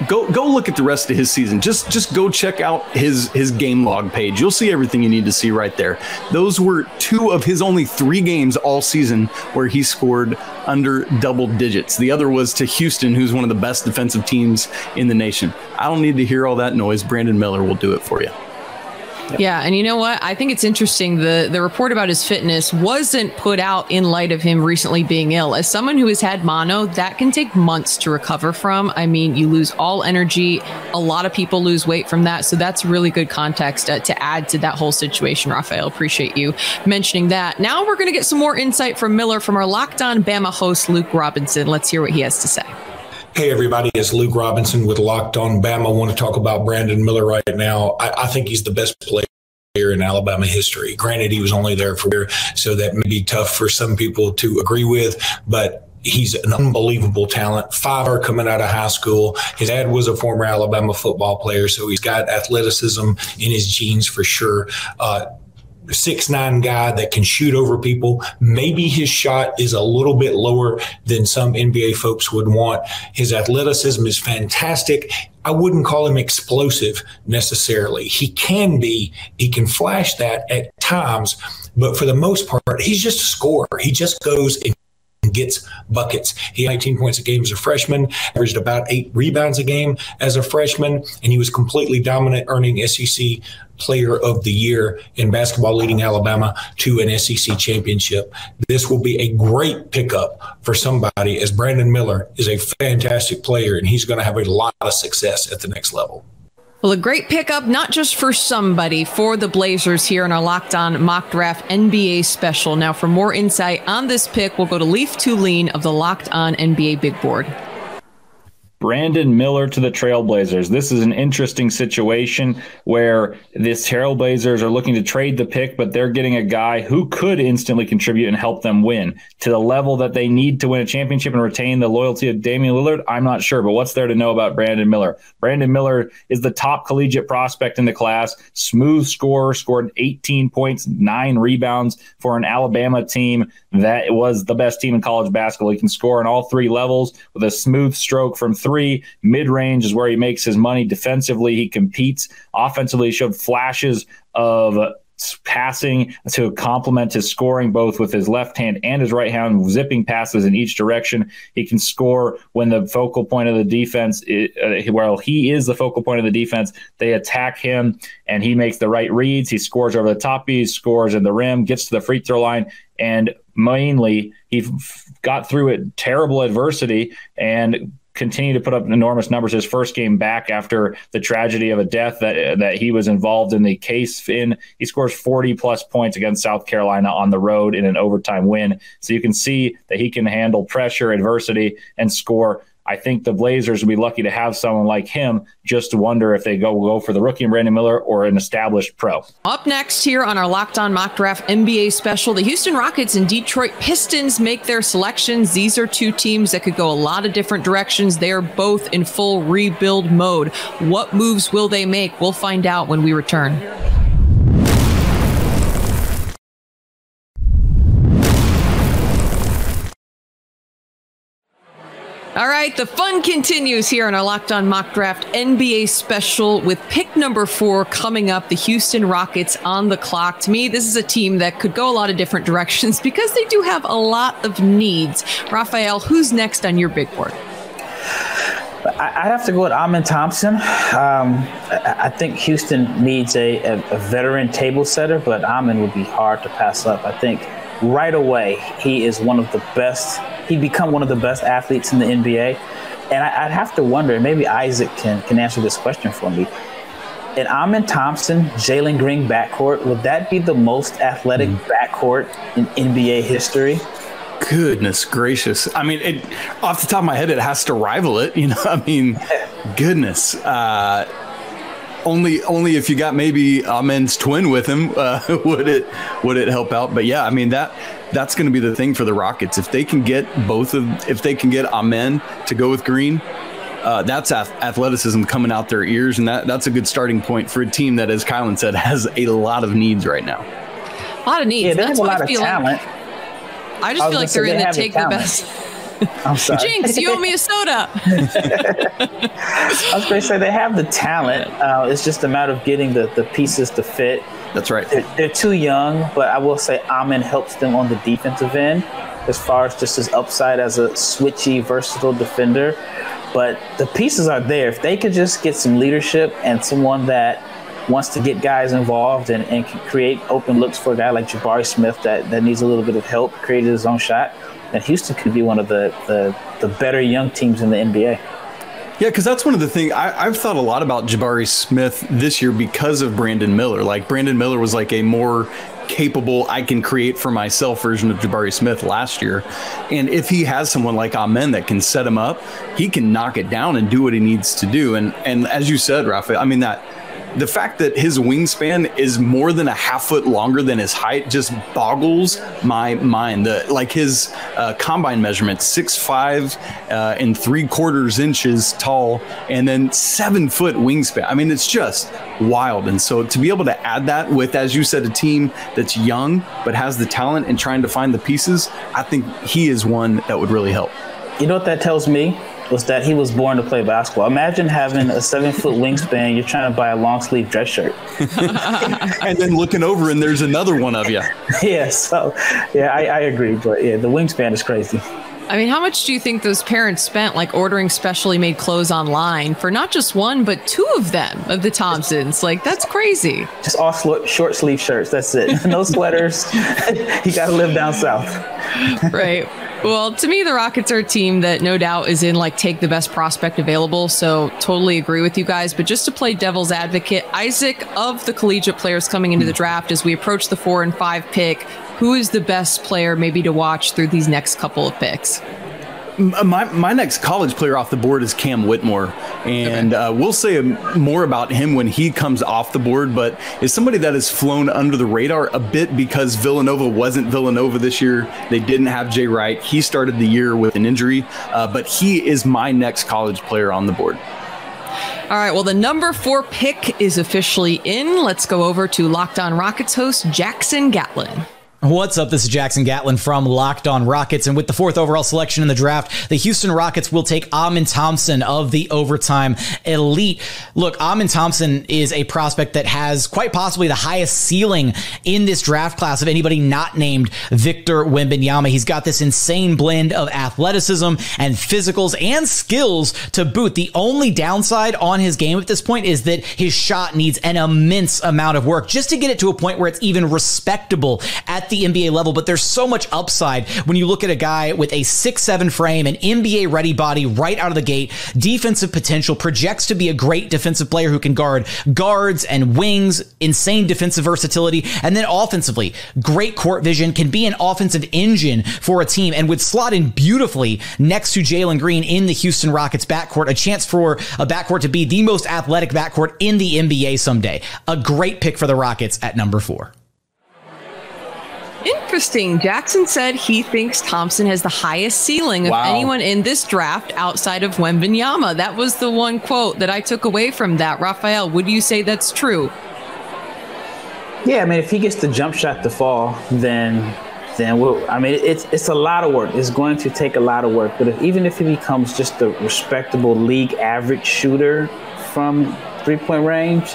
Go go look at the rest of his season. Just just go check out his his game log page. You'll see everything you need to see right there. Those were two of his only three games all season where he scored under double digits. The other was to Houston, who's one of the best defensive teams in the nation. I don't need to hear all that noise. Brandon Miller will do it for you. Yeah, and you know what? I think it's interesting. The the report about his fitness wasn't put out in light of him recently being ill. As someone who has had mono, that can take months to recover from. I mean, you lose all energy. A lot of people lose weight from that, so that's really good context uh, to add to that whole situation. Rafael, appreciate you mentioning that. Now we're going to get some more insight from Miller from our Locked On Bama host Luke Robinson. Let's hear what he has to say. Hey, everybody, it's Luke Robinson with Locked On Bama. I want to talk about Brandon Miller right now. I, I think he's the best player in Alabama history. Granted, he was only there for a year, so that may be tough for some people to agree with, but he's an unbelievable talent. Five are coming out of high school. His dad was a former Alabama football player, so he's got athleticism in his genes for sure. Uh, six nine guy that can shoot over people. Maybe his shot is a little bit lower than some NBA folks would want. His athleticism is fantastic. I wouldn't call him explosive necessarily. He can be, he can flash that at times, but for the most part, he's just a scorer. He just goes and gets buckets. He had 19 points a game as a freshman, averaged about eight rebounds a game as a freshman, and he was completely dominant, earning SEC Player of the Year in basketball, leading Alabama to an SEC championship. This will be a great pickup for somebody, as Brandon Miller is a fantastic player, and he's going to have a lot of success at the next level. Well, a great pickup, not just for somebody, for the Blazers here in our Locked On Mock Draft NBA special. Now, for more insight on this pick, we'll go to Lief Thulin of the Locked On NBA Big Board. Brandon Miller to the Trailblazers. This is an interesting situation where the Trailblazers are looking to trade the pick, but they're getting a guy who could instantly contribute and help them win to the level that they need to win a championship and retain the loyalty of Damian Lillard. I'm not sure, but what's there to know about Brandon Miller? Brandon Miller is the top collegiate prospect in the class, smooth scorer, scored 18 points, nine rebounds for an Alabama team that was the best team in college basketball. He can score on all three levels with a smooth stroke from three three. Mid range is where he makes his money. Defensively, he competes. Offensively, he showed flashes of passing to complement his scoring both with his left hand and his right hand, zipping passes in each direction. He can score when the focal point of the defense, uh, well, he is the focal point of the defense. They attack him and he makes the right reads. He scores over the top, he scores in the rim, gets to the free throw line, and mainly he got through it terrible adversity and continue to put up enormous numbers. His first game back after the tragedy of a death that that he was involved in the case in, he scores 40 plus points against South Carolina on the road in an overtime win. So you can see that he can handle pressure, adversity, and score I think the Blazers would be lucky to have someone like him. Just to wonder if they go go for the rookie Brandon Miller or an established pro. Up next here on our Locked On Mock Draft NBA special, the Houston Rockets and Detroit Pistons make their selections. These are two teams that could go a lot of different directions. They are both in full rebuild mode. What moves will they make? We'll find out when we return. All right, the fun continues here on our Locked On Mock Draft NBA special with pick number four coming up, the Houston Rockets on the clock. To me, this is a team that could go a lot of different directions because they do have a lot of needs. Rafael, who's next on your big board? I'd have to go with Amen Thompson. Um, I think Houston needs a, a, veteran table setter, but Amen would be hard to pass up. I think right away he is one of the best he'd become one of the best athletes in the NBA. And I, would have to wonder, maybe Isaac can, can answer this question for me. And Amen Thompson, Jalen Green backcourt, would that be the most athletic mm. backcourt in NBA history? Goodness gracious. I mean, it, off the top of my head, it has to rival it. You know, I mean, goodness. Uh, only only if you got maybe Amen's twin with him uh, would it would it help out. But yeah, I mean that that's going to be the thing for the Rockets. If they can get both of, if they can get Amen to go with Green, uh, that's athleticism coming out their ears, and that that's a good starting point for a team that, as Kylen said, has a lot of needs right now. A lot of needs. Yeah, that's what I feel like. I just I feel like they're in to take the, the best. I'm sorry. Jinx, you owe me a soda. I was going to say they have the talent. Uh, it's just a matter of getting the, the pieces to fit. That's right. They're, they're, too young, but I will say Amen helps them on the defensive end as far as just his upside as a switchy, versatile defender. But the pieces are there. If they could just get some leadership and someone that wants to get guys involved and, and create open looks for a guy like Jabari Smith that, that needs a little bit of help, creating his own shot, then Houston could be one of the, the, the better young teams in the NBA. Yeah, because that's one of the things I, have thought a lot about Jabari Smith this year because of Brandon Miller. Like Brandon Miller was like a more capable, I can create for myself version of Jabari Smith last year. And if he has someone like Amen that can set him up, he can knock it down and do what he needs to do. And and as you said, Rafa, I mean that the fact that his wingspan is more than a half foot longer than his height just boggles my mind. The, like his uh, combine measurement, six five uh, and three quarters inches tall, and then seven foot wingspan. I mean, it's just wild. And so to be able to add that with, as you said, a team that's young but has the talent and trying to find the pieces, I think he is one that would really help. You know what that tells me? Was that he was born to play basketball. Imagine having a seven foot wingspan, you're trying to buy a long sleeve dress shirt. and then looking over and there's another one of you. yeah, so yeah, I, I agree. But yeah, the wingspan is crazy. I mean, how much do you think those parents spent like ordering specially made clothes online for not just one, but two of them of the Thompsons? Like, that's crazy. Just all short sleeve shirts. That's it. No sweaters. you got to live down south. right. Well, to me, the Rockets are a team that no doubt is in like take the best prospect available. So totally agree with you guys. But just to play devil's advocate, Isaac, of the collegiate players coming into the hmm. draft as we approach the four and five pick, who is the best player maybe to watch through these next couple of picks? My, my next college player off the board is Cam Whitmore, and okay. uh, we'll say more about him when he comes off the board. But is somebody that has flown under the radar a bit because Villanova wasn't Villanova this year. They didn't have Jay Wright. He started the year with an injury, uh, but he is my next college player on the board. All right. Well, the number four pick is officially in. Let's go over to Locked On Rockets host Jackson Gatlin. What's up? This is Jackson Gatlin from Locked On Rockets. And with the fourth overall selection in the draft, the Houston Rockets will take Amen Thompson of the overtime elite. Look, Amen Thompson is a prospect that has quite possibly the highest ceiling in this draft class of anybody not named Victor Wembanyama. He's got this insane blend of athleticism and physicals and skills to boot. The only downside on his game at this point is that his shot needs an immense amount of work just to get it to a point where it's even respectable at the NBA level, but there's so much upside when you look at a guy with a six-seven frame, an NBA ready body right out of the gate, defensive potential, projects to be a great defensive player who can guard guards and wings, insane defensive versatility, and then offensively, great court vision, can be an offensive engine for a team, and would slot in beautifully next to Jalen Green in the Houston Rockets backcourt, a chance for a backcourt to be the most athletic backcourt in the NBA someday. A great pick for the Rockets at number four. Interesting. Jackson said he thinks Thompson has the highest ceiling of Wow. anyone in this draft outside of Wembanyama. That was the one quote that I took away from that. Rafael, would you say that's true? Yeah, I mean, if he gets the jump shot to fall, then then we'll, I mean, it's it's a lot of work. It's going to take a lot of work. But if, even if he becomes just a respectable league average shooter from three point range,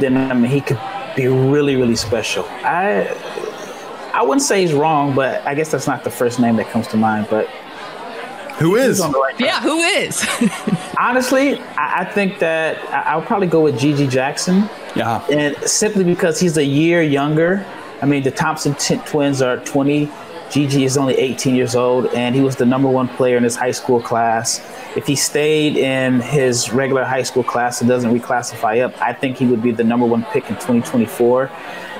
then I mean, he could be really really special. I I wouldn't say he's wrong, but I guess that's not the first name that comes to mind. But who is? Yeah, who is? Honestly, I, I think that I, I'll probably go with GG Jackson. Yeah. And simply because he's a year younger. I mean, the Thompson t- twins are 20. GG is only 18 years old, and he was the number one player in his high school class. If he stayed in his regular high school class and doesn't reclassify up, I think he would be the number one pick in 2024.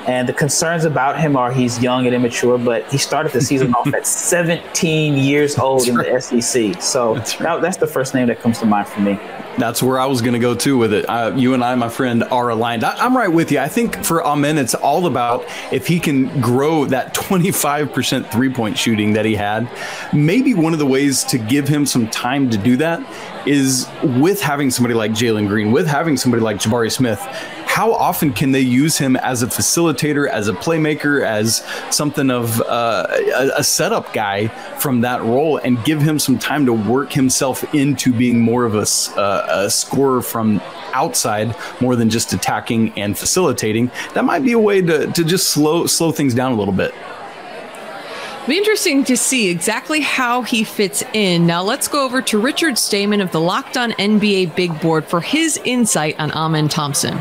And the concerns about him are he's young and immature, but he started the season off at 17 years old in the SEC. So that- that's the first name that comes to mind for me. That's where I was going to go too with it. Uh, you and I, my friend, are aligned. I, I'm right with you. I think for Amen, it's all about if he can grow that 25% three point shooting that he had. Maybe one of the ways to give him some time to do that is with having somebody like Jalen Green, with having somebody like Jabari Smith. How often can they use him as a facilitator, as a playmaker, as something of uh, a, a setup guy from that role, and give him some time to work himself into being more of a, uh, a scorer from outside, more than just attacking and facilitating? That might be a way to, to just slow slow things down a little bit. Be interesting to see exactly how he fits in. Now let's go over to Richard Stamen of the Locked On NBA Big Board for his insight on Amen Thompson.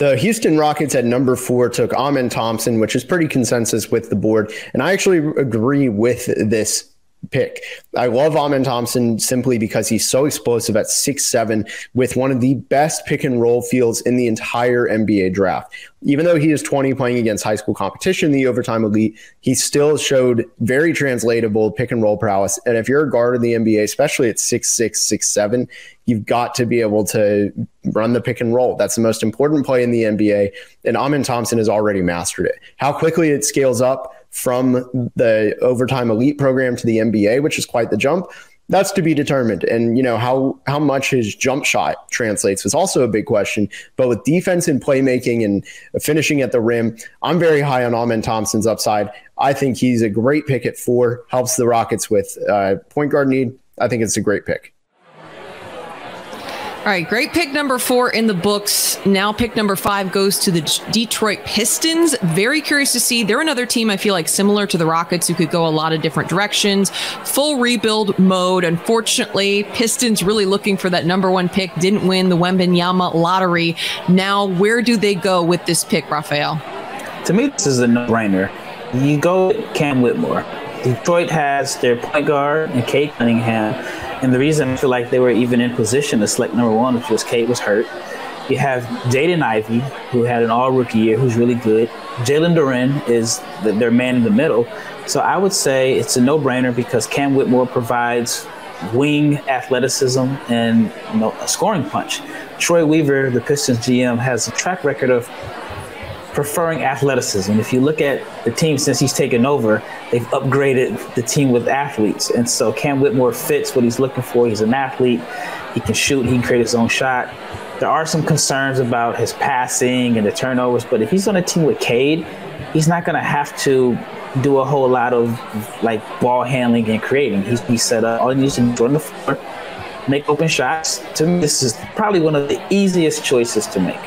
The Houston Rockets at number four took Amen Thompson, which is pretty consensus with the board. And I actually agree with this pick. I love Amen Thompson simply because he's so explosive at six seven with one of the best pick and roll fields in the entire NBA draft. Even though he is 20 playing against high school competition, the overtime elite, he still showed very translatable pick and roll prowess. And if you're a guard in the NBA, especially at six six, six seven, you've got to be able to run the pick and roll. That's the most important play in the NBA. And Amen Thompson has already mastered it. How quickly it scales up from the overtime elite program to the NBA, which is quite the jump. That's to be determined. And you know, how how much his jump shot translates is also a big question. But with defense and playmaking and finishing at the rim, I'm very high on Amen Thompson's upside. I think he's a great pick at four, helps the Rockets with uh, point guard need. I think it's a great pick. All right, great pick number four in the books. Now, pick number five goes to the Detroit Pistons. Very curious to see. They're another team I feel like similar to the Rockets who could go a lot of different directions. Full rebuild mode. Unfortunately, Pistons really looking for that number one pick. Didn't win the Wembanyama lottery. Now, where do they go with this pick, Rafael? To me, this is a no-brainer. You go with Cam Whitmore. Detroit has their point guard and Cade Cunningham, and the reason I feel like they were even in position to select number one which was Cade was hurt. You have Jaden Ivey, who had an all-rookie year, who's really good. Jalen Duren is the, their man in the middle. So I would say it's a no-brainer because Cam Whitmore provides wing athleticism and you know, a scoring punch. Troy Weaver, the Pistons GM, has a track record of preferring athleticism. If you look at the team since he's taken over, they've upgraded the team with athletes. And so Cam Whitmore fits what he's looking for. He's an athlete. He can shoot. He can create his own shot. there are some concerns about his passing and the turnovers. But if he's on a team with Cade, he's not going to have to do a whole lot of like ball handling and creating. He's, he's set up. All he needs to do is run the floor, make open shots. To me, this is probably one of the easiest choices to make.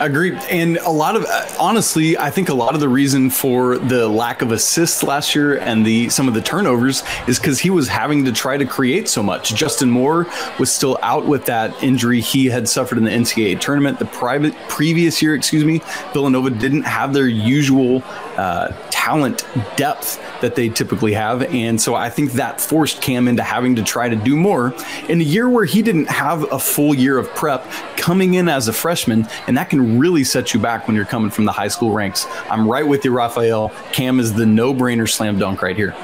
Agreed. And a lot of uh, honestly, I think a lot of the reason for the lack of assists last year and the some of the turnovers is because he was having to try to create so much. Justin Moore was still out with that injury he had suffered in the NCAA tournament. The private previous year, excuse me, Villanova didn't have their usual uh, talent depth that they typically have, and so I think that forced Cam into having to try to do more in a year where he didn't have a full year of prep coming in as a freshman, and that can really set you back when you're coming from the high school ranks. I'm right with you, Rafael. Cam is the no-brainer slam dunk right here.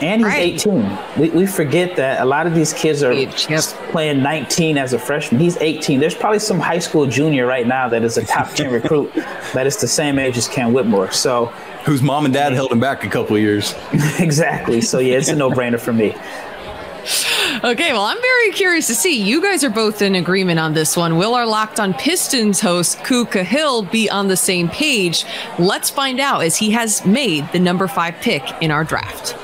And he's 18. We, we forget that a lot of these kids are playing 19 as a freshman. He's 18. There's probably some high school junior right now that is a top 10 recruit that is the same age as Cam Whitmore. So, whose mom and dad held him back a couple of years. exactly. So yeah, it's a no-brainer for me. Okay, well, I'm very curious to see. You guys are both in agreement on this one. Will our Locked on Pistons host, Ku Khahil, be on the same page? Let's find out as he has made the number five pick in our draft.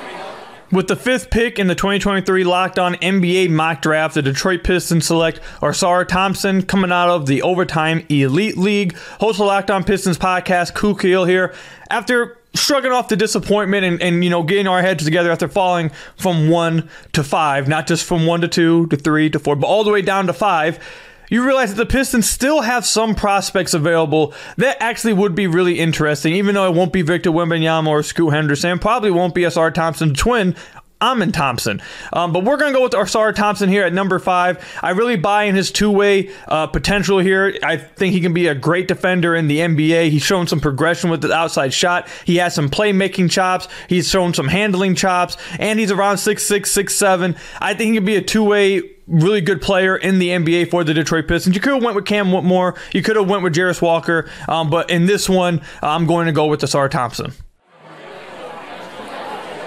With the fifth pick in the 2023 Locked On NBA mock draft, the Detroit Pistons select Ausar Thompson coming out of the Overtime Elite League. Host of Locked On Pistons podcast, Ku Khahil here. After shrugging off the disappointment and, and you know getting our heads together after falling from one to five, not just from one to two to three to four, but all the way down to five you realize that the Pistons still have some prospects available that actually would be really interesting, even though it won't be Victor Wembanyama or Scoot Henderson. Probably won't be Ausar Thompson twin. Amen Thompson. Um, but we're going to go with Ausar Thompson here at number five. I really buy in his two way uh, potential here. I think he can be a great defender in the NBA. He's shown some progression with the outside shot. He has some playmaking chops. He's shown some handling chops, and he's around six six six seven. I think he can be a two way really good player in the NBA for the Detroit Pistons. You could have went with Cam Whitmore. You could have went with Jarace Walker. Um, but in this one, I'm going to go with Ausar Thompson.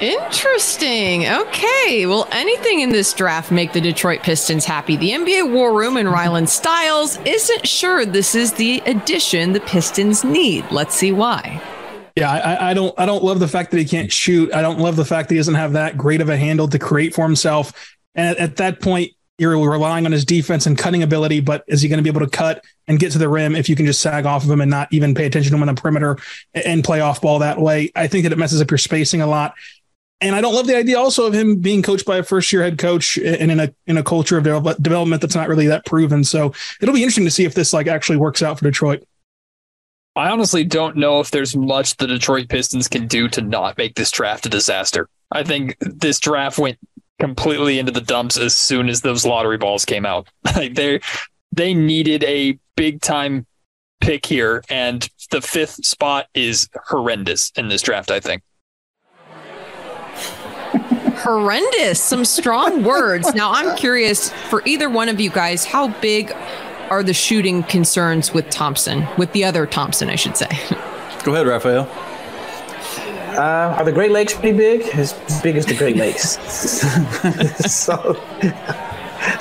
Interesting. Okay. Will anything in this draft make the Detroit Pistons happy? The NBA War Room and Rylan Styles isn't sure this is the addition the Pistons need. Let's see why. Yeah, I, I, don't. I don't love the fact that he can't shoot. I don't love the fact that he doesn't have that great of a handle to create for himself. And at, at that point, you're relying on his defense and cutting ability. But is he going to be able to cut and get to the rim if you can just sag off of him and not even pay attention to him on the perimeter and play off ball that way? I think that it messes up your spacing a lot. And I don't love the idea also of him being coached by a first year head coach and in a in a culture of development that's not really that proven. So it'll be interesting to see if this like actually works out for Detroit. I honestly don't know if there's much the Detroit Pistons can do to not make this draft a disaster. I think this draft went completely into the dumps as soon as those lottery balls came out. Like they they needed a big time pick here, and the fifth spot is horrendous in this draft. I think horrendous. Some strong words. Now, I'm curious for either one of you guys, how big are the shooting concerns with Thompson, with the other Thompson, I should say? Go ahead, Rafael. Uh, are the Great Lakes pretty big? As big as the Great Lakes. so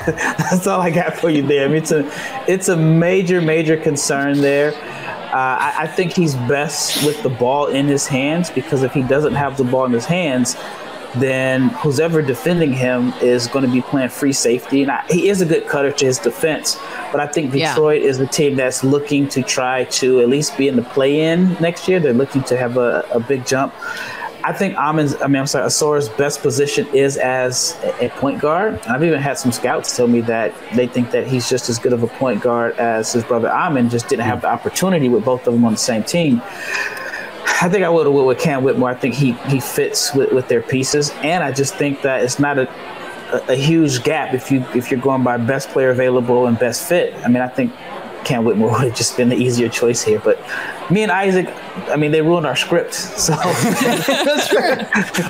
that's all I got for you there. I mean, it's a it's a major major concern there. Uh, I, I think he's best with the ball in his hands because if he doesn't have the ball in his hands, then who's ever defending him is going to be playing free safety. And I, he is a good cutter to his defense, but I think Detroit yeah. is the team that's looking to try to at least be in the play-in next year. They're looking to have a, a big jump. I think Amen's, I mean, I'm sorry, Ausar's best position is as a point guard. I've even had some scouts tell me that they think that he's just as good of a point guard as his brother Amin, just didn't have the opportunity with both of them on the same team. I think I would have went with Cam Whitmore. I think he he fits with, with their pieces, and I just think that it's not a, a, a huge gap if you if you're going by best player available and best fit. I mean, I think Cam Whitmore would have just been the easier choice here. But me and Isaac, I mean, they ruined our script. So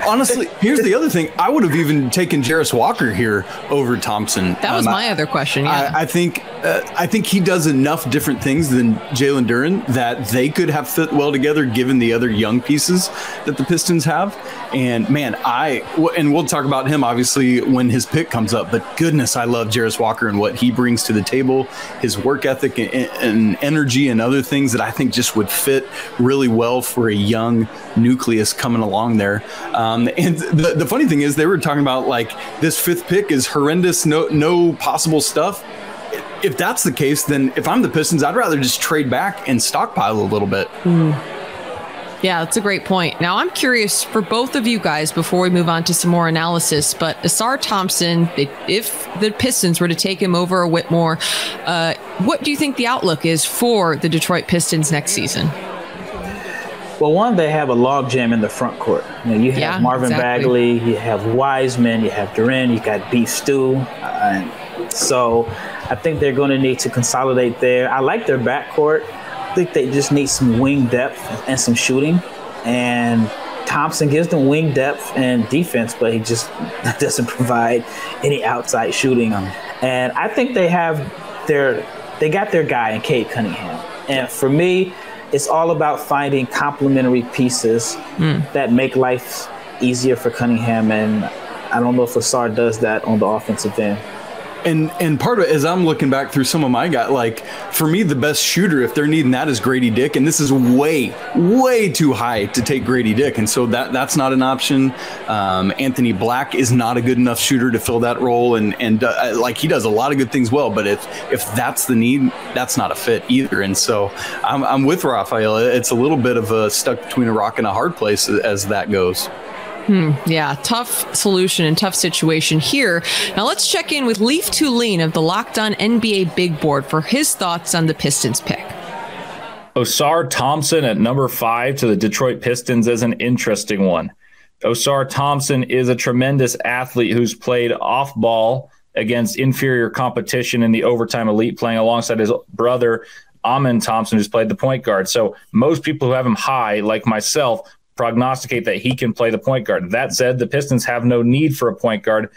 Honestly, here's the other thing. I would have even taken Jarace Walker here over Thompson. That was Um, my other question. Yeah. I, I think uh, I think he does enough different things than Jalen Duren that they could have fit well together, given the other young pieces that the Pistons have. And man, I and we'll talk about him obviously when his pick comes up. But goodness, I love Jarace Walker and what he brings to the table, his work ethic and, and energy, and other things that I think just would fit really well for a young nucleus coming along there. Um, and the, the funny thing is, they were talking about like this fifth pick is horrendous, no no possible stuff if that's the case, then if I'm the Pistons, I'd rather just trade back and stockpile a little bit. Yeah, that's a great point. Now, I'm curious for both of you guys before we move on to some more analysis. But Ausar Thompson, if the Pistons were to take him over a Whitmore, uh, what do you think the outlook is for the Detroit Pistons next season? Well, one, they have a logjam in the front court. You, know, you have Yeah, Marvin exactly. Bagley, you have Wiseman, you have Duren, you got Beef Stew. Uh, so I think they're going to need to consolidate there. I like their backcourt. I think they just need some wing depth and some shooting. And Thompson gives them wing depth and defense, but he just doesn't provide any outside shooting. And I think they have their they got their guy in Cade Cunningham. And for me, it's all about finding complementary pieces hmm. that make life easier for Cunningham. And I don't know if Lassard does that on the offensive end. And and part of it, as I'm looking back through some of my guys, like for me, the best shooter, if they're needing that, is Grady Dick, and this is way, way too high to take Grady Dick, and so that that's not an option. Um, Anthony Black is not a good enough shooter to fill that role, and and uh, like he does a lot of good things well, but if if that's the need, that's not a fit either. And so I'm I'm with Raphael. It's a little bit of a stuck between a rock and a hard place as, as that goes. Hmm, yeah, tough solution and tough situation here. Now let's check in with Lief Thulin of the Locked On NBA Big Board for his thoughts on the Pistons pick. Ausar Thompson at number five to the Detroit Pistons is an interesting one. Ausar Thompson is a tremendous athlete who's played off ball against inferior competition in the overtime elite, playing alongside his brother, Amen Thompson, who's played the point guard. So most people who have him high, like myself, prognosticate that he can play the point guard. That said, the Pistons have no need for a point guard.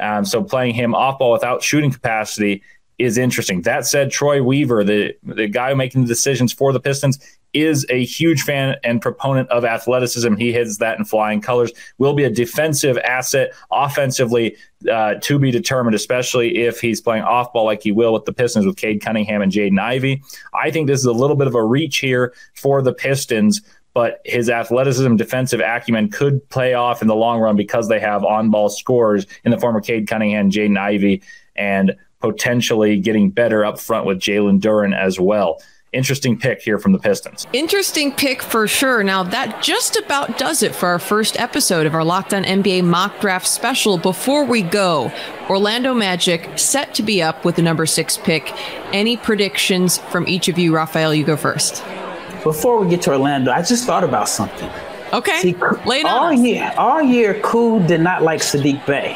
Um, so playing him off ball without shooting capacity is interesting. That said, Troy Weaver, the the guy making the decisions for the Pistons, is a huge fan and proponent of athleticism. He hits that in flying colors. Will be a defensive asset, offensively uh, to be determined, especially if he's playing off ball like he will with the Pistons with Cade Cunningham and Jaden Ivey. I think this is a little bit of a reach here for the Pistons. But his athleticism, defensive acumen could play off in the long run because they have on ball scores in the form of Cade Cunningham, Jaden Ivey, and potentially getting better up front with Jalen Duren as well. Interesting pick here from the Pistons. Interesting pick for sure. Now, that just about does it for our first episode of our Locked On NBA mock draft special. Before we go, Orlando Magic set to be up with the number six pick. Any predictions from each of you? Rafael, you go first. Before we get to Orlando, I just thought about something. Okay. See, it all year, all year, Ku did not like Sadiq Bey,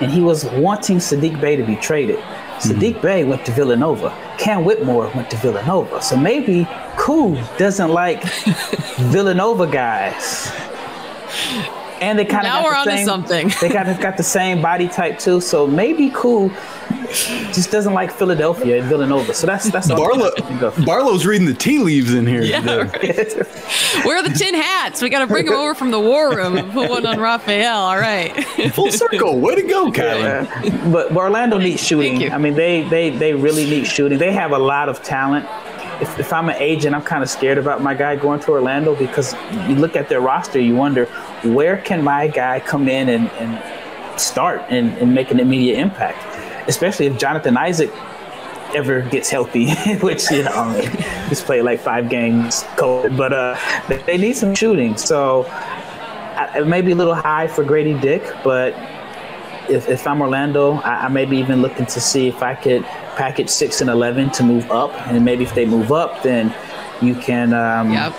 and he was wanting Sadiq Bey to be traded. Sadiq Bey went to Villanova. Cam Whitmore went to Villanova. So maybe Ku doesn't like Villanova guys. And they kind of Now got we're the onto same, something. They kind of got the same body type too. So maybe cool. just doesn't like Philadelphia and Villanova. So that's that's all I Barlowe, can think of. Barlowe's reading the tea leaves in here. Yeah, Where are the tin hats? We got to bring them over from the war room and put one on Rafael. All right. Full circle. Way to go, Kylen. but, but Orlando needs shooting. I mean, they they they really need shooting. They have a lot of talent. If, if I'm an agent, I'm kind of scared about my guy going to Orlando because you look at their roster, you wonder where can my guy come in and, and start and, and make an immediate impact, especially if Jonathan Isaac ever gets healthy, which you know he's played like five games cold, but uh, they- need some shooting. So it may be a little high for Grady Dick, but if, if I'm Orlando, I, I may be even looking to see if I could package six and eleven to move up, and maybe if they move up, then you can. Um, yep.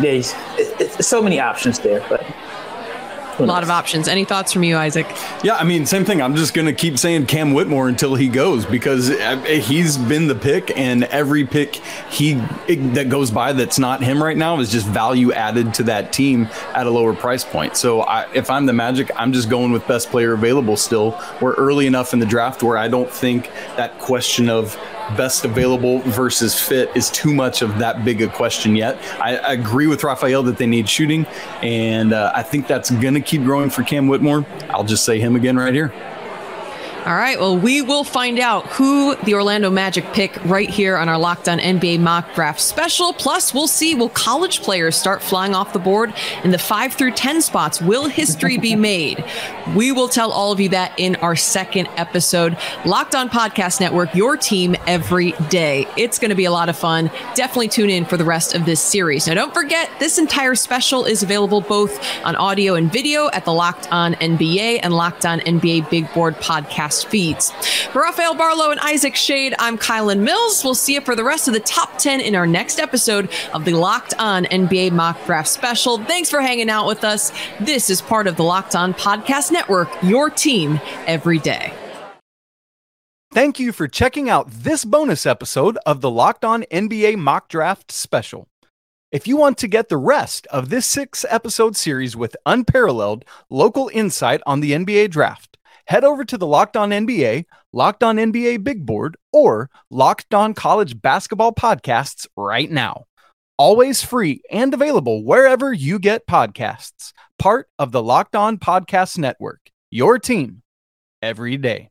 There's it, it's so many options there, but A lot of options. Any thoughts from you, Isaac? Yeah, I mean, same thing. I'm just going to keep saying Cam Whitmore until he goes because uh, he's been the pick, and every pick he that goes by that's not him right now is just value added to that team at a lower price point. So I, if I'm the Magic, I'm just going with best player available still. We're early enough in the draft where I don't think that question of best available versus fit is too much of that big a question yet. I, I agree with Rafael that they need shooting, and uh, I think that's going to keep growing for Cam Whitmore. I'll just say him again right here. All right. Well, we will find out who the Orlando Magic pick right here on our Locked On NBA mock draft special. Plus, we'll see will college players start flying off the board in the five through 10 spots? Will history be made? We will tell all of you that in our second episode. Locked On Podcast Network, your team every day. It's going to be a lot of fun. Definitely tune in for the rest of this series. Now, don't forget, this entire special is available both on audio and video at the Locked On NBA and Locked On NBA Big Board podcast feeds. For Rafael Barlowe and Isaac Schade, I'm Kylen Mills. We'll see you for the rest of the top 10 in our next episode of the Locked On NBA Mock Draft Special. Thanks for hanging out with us. This is part of the Locked On Podcast Network, your team every day. Thank you for checking out this bonus episode of the Locked On NBA Mock Draft Special. If you want to get the rest of this six episode series with unparalleled local insight on the NBA draft, head over to the Locked On NBA, Locked On NBA Big Board, or Locked On College Basketball podcasts right now. Always free and available wherever you get podcasts. Part of the Locked On Podcast Network. Your team every day.